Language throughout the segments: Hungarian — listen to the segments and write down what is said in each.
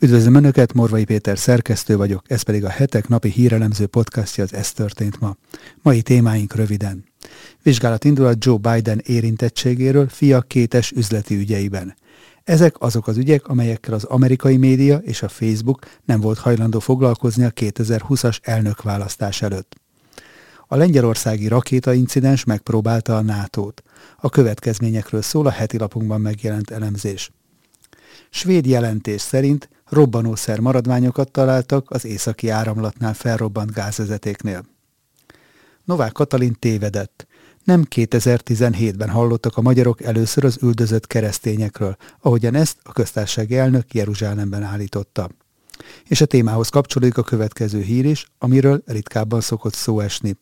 Üdvözlöm Önöket, Morvai Péter szerkesztő vagyok, ez pedig a hetek napi hírelemző podcastja az Ez történt ma. Mai témáink röviden. Vizsgálat indul a Joe Biden érintettségéről fia kétes üzleti ügyeiben. Ezek azok az ügyek, amelyekkel az amerikai média és a Facebook nem volt hajlandó foglalkozni a 2020-as elnökválasztás előtt. A lengyelországi rakétaincidens megpróbálta a NATO-t. A következményekről szól a heti lapunkban megjelent elemzés. Svéd jelentés szerint robbanószer maradványokat találtak az északi áramlatnál felrobbant gázvezetéknél. Novák Katalin tévedett. Nem 2017-ben hallottak a magyarok először az üldözött keresztényekről, ahogyan ezt a köztársasági elnök Jeruzsálemben állította. És a témához kapcsolódik a következő hír is, amiről ritkábban szokott szó esni.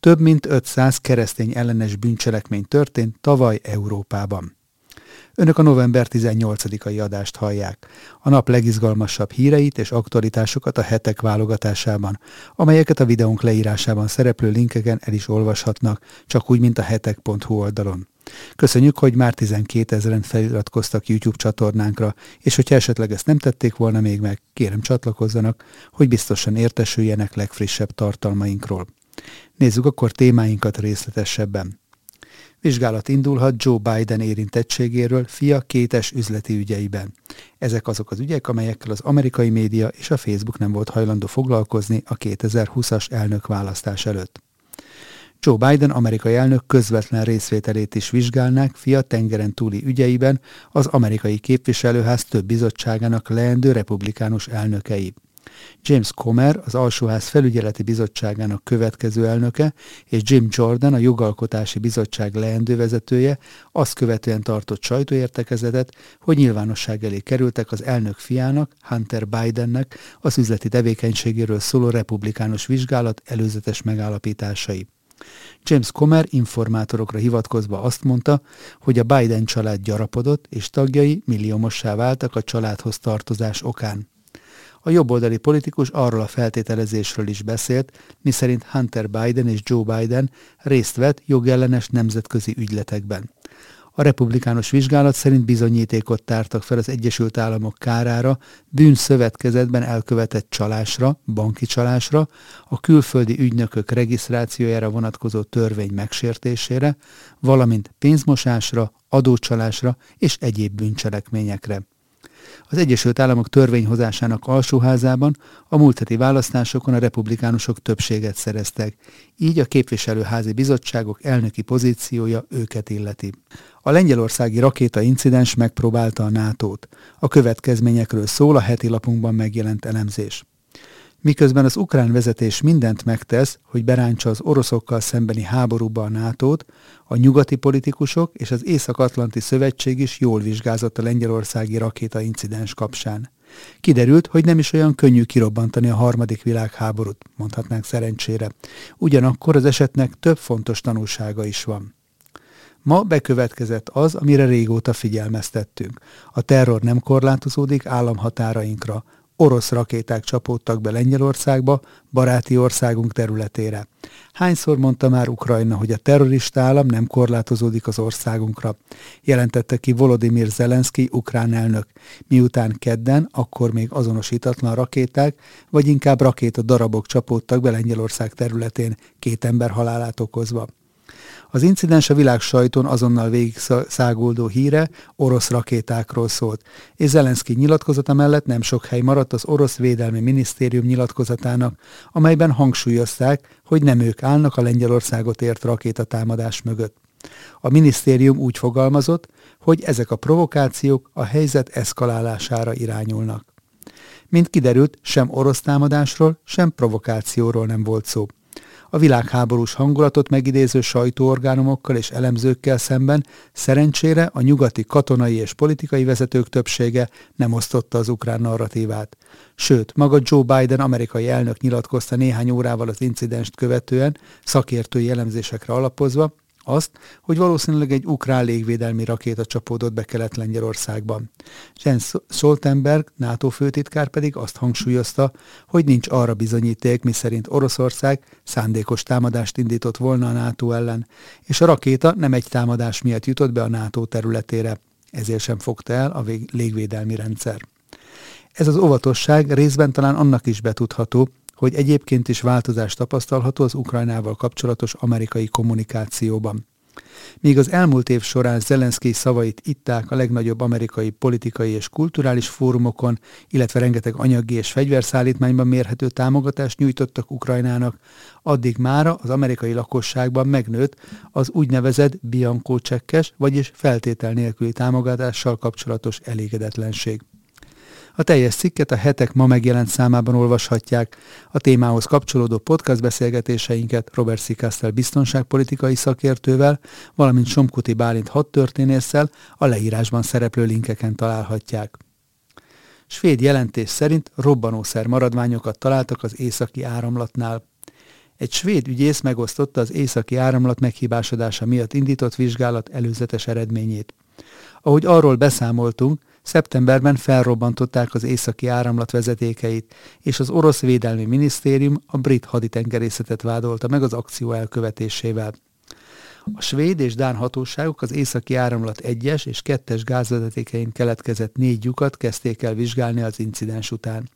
Több mint 500 keresztény ellenes bűncselekmény történt tavaly Európában. Önök a november 18-ai adást hallják. A nap legizgalmasabb híreit és aktualitásokat a hetek válogatásában, amelyeket a videónk leírásában szereplő linkeken el is olvashatnak, csak úgy, mint a hetek.hu oldalon. Köszönjük, hogy már 12 ezeren feliratkoztak YouTube csatornánkra, és hogyha esetleg ezt nem tették volna még meg, kérem csatlakozzanak, hogy biztosan értesüljenek legfrissebb tartalmainkról. Nézzük akkor témáinkat részletesebben. Vizsgálat indulhat Joe Biden érintettségéről fia kétes üzleti ügyeiben. Ezek azok az ügyek, amelyekkel az amerikai média és a Facebook nem volt hajlandó foglalkozni a 2020-as elnök választás előtt. Joe Biden amerikai elnök közvetlen részvételét is vizsgálnák fia tengeren túli ügyeiben az amerikai képviselőház több bizottságának leendő republikánus elnökei. James Comer, az Alsóház felügyeleti bizottságának következő elnöke, és Jim Jordan, a jogalkotási bizottság leendő vezetője azt követően tartott sajtóértekezetet, hogy nyilvánosság elé kerültek az elnök fiának, Hunter Bidennek az üzleti tevékenységéről szóló republikánus vizsgálat előzetes megállapításai. James Comer informátorokra hivatkozva azt mondta, hogy a Biden család gyarapodott, és tagjai milliómossá váltak a családhoz tartozás okán. A jobboldali politikus arról a feltételezésről is beszélt, miszerint Hunter Biden és Joe Biden részt vett jogellenes nemzetközi ügyletekben. A republikánus vizsgálat szerint bizonyítékot tártak fel az Egyesült Államok kárára, bűnszövetkezetben elkövetett csalásra, banki csalásra, a külföldi ügynökök regisztrációjára vonatkozó törvény megsértésére, valamint pénzmosásra, adócsalásra és egyéb bűncselekményekre. Az Egyesült Államok törvényhozásának alsóházában a múlt heti választásokon a republikánusok többséget szereztek, így a képviselőházi bizottságok elnöki pozíciója őket illeti. A lengyelországi rakéta incidens megpróbálta a NATO-t. A következményekről szól a heti lapunkban megjelent elemzés miközben az ukrán vezetés mindent megtesz, hogy berántsa az oroszokkal szembeni háborúba a nato a nyugati politikusok és az Észak-Atlanti Szövetség is jól vizsgázott a lengyelországi rakéta incidens kapcsán. Kiderült, hogy nem is olyan könnyű kirobbantani a harmadik világháborút, mondhatnánk szerencsére. Ugyanakkor az esetnek több fontos tanulsága is van. Ma bekövetkezett az, amire régóta figyelmeztettünk. A terror nem korlátozódik államhatárainkra, orosz rakéták csapódtak be Lengyelországba, baráti országunk területére. Hányszor mondta már Ukrajna, hogy a terrorista állam nem korlátozódik az országunkra, jelentette ki Volodymyr Zelenszky, ukrán elnök, miután kedden, akkor még azonosítatlan rakéták, vagy inkább rakéta darabok csapódtak be Lengyelország területén, két ember halálát okozva. Az incidens a világ sajton azonnal végig száguldó híre orosz rakétákról szólt, és Zelenszky nyilatkozata mellett nem sok hely maradt az orosz védelmi minisztérium nyilatkozatának, amelyben hangsúlyozták, hogy nem ők állnak a Lengyelországot ért rakétatámadás mögött. A minisztérium úgy fogalmazott, hogy ezek a provokációk a helyzet eszkalálására irányulnak. Mint kiderült, sem orosz támadásról, sem provokációról nem volt szó a világháborús hangulatot megidéző sajtóorgánumokkal és elemzőkkel szemben szerencsére a nyugati katonai és politikai vezetők többsége nem osztotta az ukrán narratívát. Sőt, maga Joe Biden amerikai elnök nyilatkozta néhány órával az incidenst követően, szakértői elemzésekre alapozva, azt, hogy valószínűleg egy ukrán légvédelmi rakéta csapódott be Kelet-Lengyelországban. Jens Stoltenberg, NATO főtitkár pedig azt hangsúlyozta, hogy nincs arra bizonyíték, miszerint Oroszország szándékos támadást indított volna a NATO ellen, és a rakéta nem egy támadás miatt jutott be a NATO területére, ezért sem fogta el a légvédelmi rendszer. Ez az óvatosság részben talán annak is betudható, hogy egyébként is változás tapasztalható az Ukrajnával kapcsolatos amerikai kommunikációban. Míg az elmúlt év során Zelenszky szavait itták a legnagyobb amerikai politikai és kulturális fórumokon, illetve rengeteg anyagi és fegyverszállítmányban mérhető támogatást nyújtottak Ukrajnának, addig mára az amerikai lakosságban megnőtt az úgynevezett csekkes, vagyis feltétel nélküli támogatással kapcsolatos elégedetlenség. A teljes cikket a hetek ma megjelent számában olvashatják. A témához kapcsolódó podcast beszélgetéseinket Robert Szikasztel biztonságpolitikai szakértővel, valamint Somkuti Bálint hat történésszel a leírásban szereplő linkeken találhatják. Svéd jelentés szerint robbanószer maradványokat találtak az északi áramlatnál. Egy svéd ügyész megosztotta az északi áramlat meghibásodása miatt indított vizsgálat előzetes eredményét. Ahogy arról beszámoltunk, Szeptemberben felrobbantották az északi áramlat vezetékeit, és az orosz védelmi minisztérium a brit haditengerészetet vádolta meg az akció elkövetésével. A svéd és dán hatóságok az északi áramlat 1-es és 2-es gázvezetékein keletkezett négy lyukat kezdték el vizsgálni az incidens után.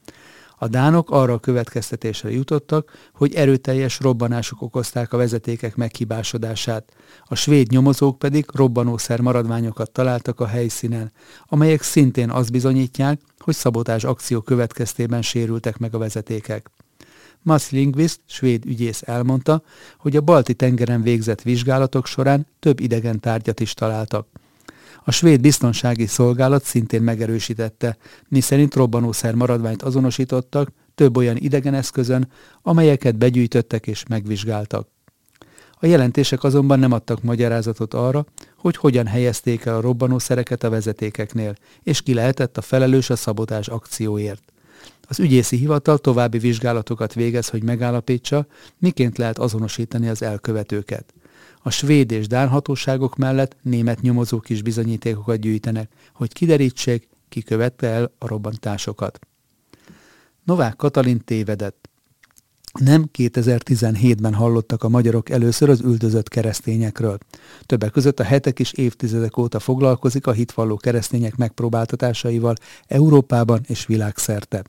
A dánok arra a következtetésre jutottak, hogy erőteljes robbanások okozták a vezetékek meghibásodását. A svéd nyomozók pedig robbanószer maradványokat találtak a helyszínen, amelyek szintén azt bizonyítják, hogy szabotás akció következtében sérültek meg a vezetékek. Mats Lindqvist, svéd ügyész elmondta, hogy a balti tengeren végzett vizsgálatok során több idegen tárgyat is találtak. A svéd biztonsági szolgálat szintén megerősítette, miszerint robbanószer maradványt azonosítottak több olyan idegen eszközön, amelyeket begyűjtöttek és megvizsgáltak. A jelentések azonban nem adtak magyarázatot arra, hogy hogyan helyezték el a robbanószereket a vezetékeknél, és ki lehetett a felelős a szabotás akcióért. Az ügyészi hivatal további vizsgálatokat végez, hogy megállapítsa, miként lehet azonosítani az elkövetőket. A svéd és dán hatóságok mellett német nyomozók is bizonyítékokat gyűjtenek, hogy kiderítsék, ki követte el a robbantásokat. Novák Katalin tévedett. Nem 2017-ben hallottak a magyarok először az üldözött keresztényekről. Többek között a hetek és évtizedek óta foglalkozik a hitvalló keresztények megpróbáltatásaival Európában és világszerte.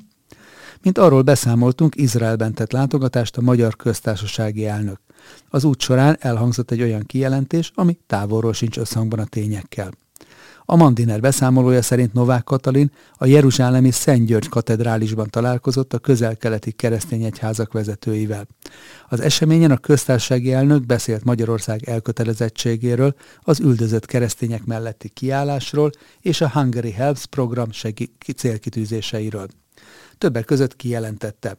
Mint arról beszámoltunk, Izraelben tett látogatást a Magyar Köztársasági Elnök. Az út során elhangzott egy olyan kijelentés, ami távolról sincs összhangban a tényekkel. A Mandiner beszámolója szerint Novák Katalin a Jeruzsálemi Szent György katedrálisban találkozott a közel-keleti keresztény egyházak vezetőivel. Az eseményen a köztársasági elnök beszélt Magyarország elkötelezettségéről, az üldözött keresztények melletti kiállásról és a Hungary Helps program segí- célkitűzéseiről. Többek között kijelentette,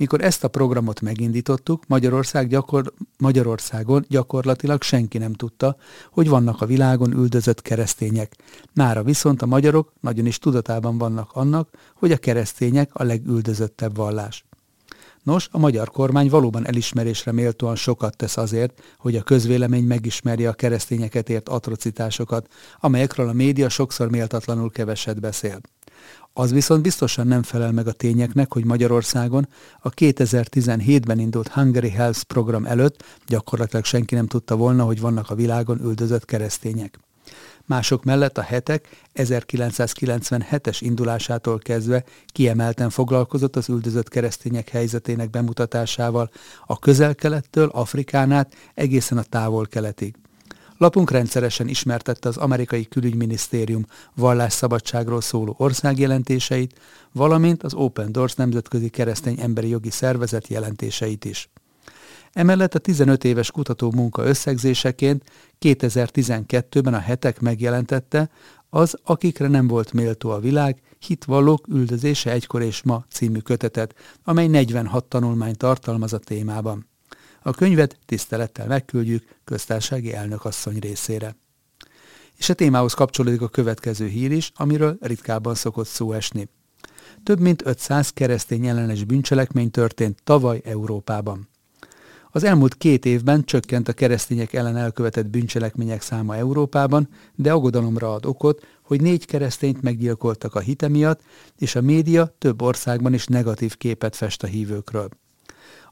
mikor ezt a programot megindítottuk, Magyarország gyakor- Magyarországon gyakorlatilag senki nem tudta, hogy vannak a világon üldözött keresztények. Mára viszont a magyarok nagyon is tudatában vannak annak, hogy a keresztények a legüldözöttebb vallás. Nos, a magyar kormány valóban elismerésre méltóan sokat tesz azért, hogy a közvélemény megismerje a keresztényeket ért atrocitásokat, amelyekről a média sokszor méltatlanul keveset beszél. Az viszont biztosan nem felel meg a tényeknek, hogy Magyarországon a 2017-ben indult Hungary Health program előtt gyakorlatilag senki nem tudta volna, hogy vannak a világon üldözött keresztények. Mások mellett a hetek 1997-es indulásától kezdve kiemelten foglalkozott az üldözött keresztények helyzetének bemutatásával a közel-kelettől Afrikán át egészen a távol-keletig. Lapunk rendszeresen ismertette az amerikai külügyminisztérium vallásszabadságról szóló országjelentéseit, valamint az Open Doors nemzetközi keresztény emberi jogi szervezet jelentéseit is. Emellett a 15 éves kutató munka összegzéseként 2012-ben a hetek megjelentette az Akikre nem volt méltó a világ, hitvallók üldözése egykor és ma című kötetet, amely 46 tanulmány tartalmaz a témában. A könyvet tisztelettel megküldjük köztársasági elnökasszony részére. És a témához kapcsolódik a következő hír is, amiről ritkábban szokott szó esni. Több mint 500 keresztény ellenes bűncselekmény történt tavaly Európában. Az elmúlt két évben csökkent a keresztények ellen elkövetett bűncselekmények száma Európában, de aggodalomra ad okot, hogy négy keresztényt meggyilkoltak a hite miatt, és a média több országban is negatív képet fest a hívőkről.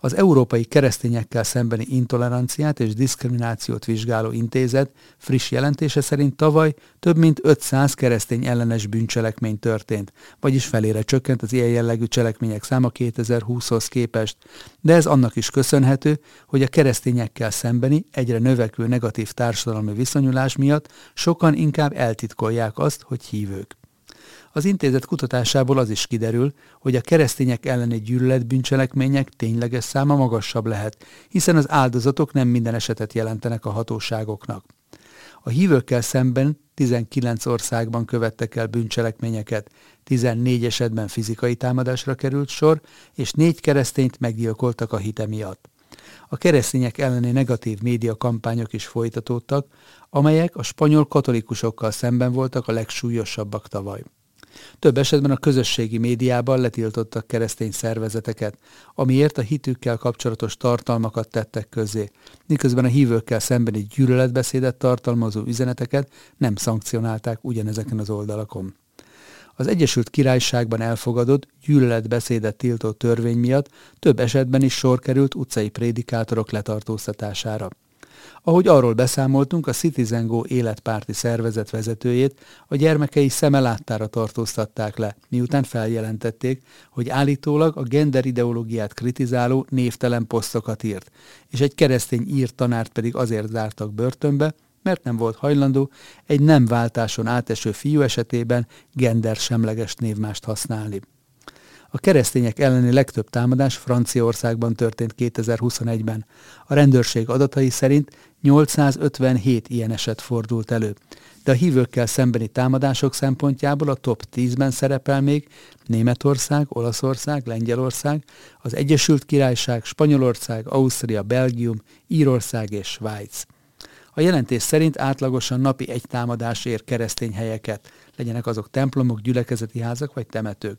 Az Európai Keresztényekkel szembeni intoleranciát és diszkriminációt vizsgáló intézet friss jelentése szerint tavaly több mint 500 keresztény ellenes bűncselekmény történt, vagyis felére csökkent az ilyen jellegű cselekmények száma 2020-hoz képest, de ez annak is köszönhető, hogy a keresztényekkel szembeni egyre növekvő negatív társadalmi viszonyulás miatt sokan inkább eltitkolják azt, hogy hívők. Az intézet kutatásából az is kiderül, hogy a keresztények elleni gyűlöletbűncselekmények tényleges száma magasabb lehet, hiszen az áldozatok nem minden esetet jelentenek a hatóságoknak. A hívőkkel szemben 19 országban követtek el bűncselekményeket, 14 esetben fizikai támadásra került sor, és négy keresztényt meggyilkoltak a hite miatt. A keresztények elleni negatív média kampányok is folytatódtak, amelyek a spanyol katolikusokkal szemben voltak a legsúlyosabbak tavaly. Több esetben a közösségi médiában letiltottak keresztény szervezeteket, amiért a hitükkel kapcsolatos tartalmakat tettek közé, miközben a hívőkkel szembeni gyűlöletbeszédet tartalmazó üzeneteket nem szankcionálták ugyanezeken az oldalakon. Az Egyesült Királyságban elfogadott gyűlöletbeszédet tiltó törvény miatt több esetben is sor került utcai prédikátorok letartóztatására. Ahogy arról beszámoltunk, a Citizen Go életpárti szervezet vezetőjét a gyermekei szeme láttára tartóztatták le, miután feljelentették, hogy állítólag a gender ideológiát kritizáló névtelen posztokat írt, és egy keresztény írt tanárt pedig azért zártak börtönbe, mert nem volt hajlandó egy nem váltáson áteső fiú esetében gender semleges névmást használni. A keresztények elleni legtöbb támadás Franciaországban történt 2021-ben. A rendőrség adatai szerint 857 ilyen eset fordult elő. De a hívőkkel szembeni támadások szempontjából a top 10-ben szerepel még Németország, Olaszország, Lengyelország, az Egyesült Királyság, Spanyolország, Ausztria, Belgium, Írország és Svájc. A jelentés szerint átlagosan napi egy támadás ér keresztény helyeket, legyenek azok templomok, gyülekezeti házak vagy temetők.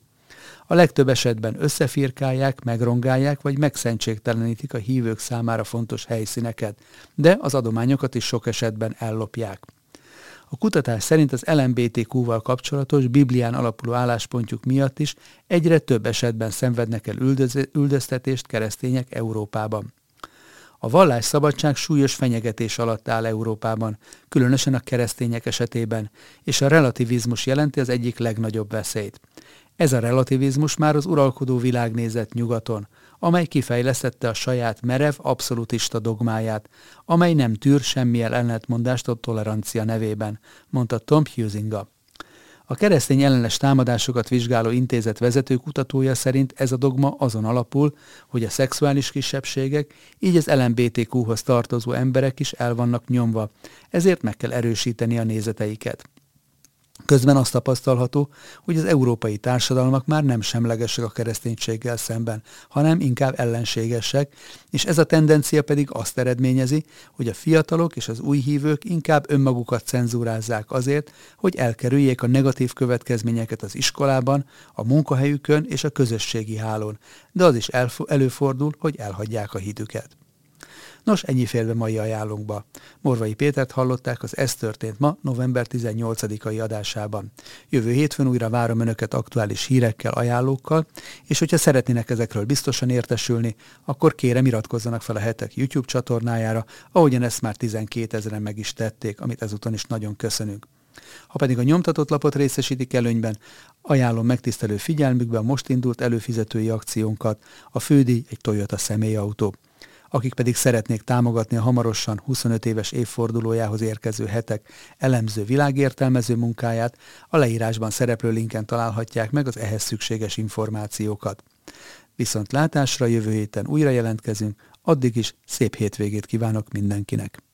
A legtöbb esetben összefirkálják, megrongálják vagy megszentségtelenítik a hívők számára fontos helyszíneket, de az adományokat is sok esetben ellopják. A kutatás szerint az LMBTQ-val kapcsolatos Biblián alapuló álláspontjuk miatt is egyre több esetben szenvednek el üldöz- üldöztetést keresztények Európában. A vallásszabadság súlyos fenyegetés alatt áll Európában, különösen a keresztények esetében, és a relativizmus jelenti az egyik legnagyobb veszélyt. Ez a relativizmus már az uralkodó világnézet nyugaton, amely kifejlesztette a saját merev, abszolutista dogmáját, amely nem tűr semmilyen ellentmondást a tolerancia nevében, mondta Tom Huizinga. A keresztény ellenes támadásokat vizsgáló intézet vezető kutatója szerint ez a dogma azon alapul, hogy a szexuális kisebbségek, így az LMBTQ-hoz tartozó emberek is el vannak nyomva, ezért meg kell erősíteni a nézeteiket. Közben azt tapasztalható, hogy az európai társadalmak már nem semlegesek a kereszténységgel szemben, hanem inkább ellenségesek, és ez a tendencia pedig azt eredményezi, hogy a fiatalok és az új hívők inkább önmagukat cenzúrázzák azért, hogy elkerüljék a negatív következményeket az iskolában, a munkahelyükön és a közösségi hálón, de az is előfordul, hogy elhagyják a hitüket. Nos, ennyi félve mai ajánlónkba. Morvai Pétert hallották az Ez történt ma, november 18-ai adásában. Jövő hétfőn újra várom Önöket aktuális hírekkel, ajánlókkal, és hogyha szeretnének ezekről biztosan értesülni, akkor kérem iratkozzanak fel a hetek YouTube csatornájára, ahogyan ezt már 12 ezeren meg is tették, amit ezúton is nagyon köszönünk. Ha pedig a nyomtatott lapot részesítik előnyben, ajánlom megtisztelő figyelmükbe a most indult előfizetői akciónkat, a fődíj egy Toyota személyautó akik pedig szeretnék támogatni a hamarosan 25 éves évfordulójához érkező hetek elemző világértelmező munkáját, a leírásban szereplő linken találhatják meg az ehhez szükséges információkat. Viszont látásra jövő héten újra jelentkezünk, addig is szép hétvégét kívánok mindenkinek!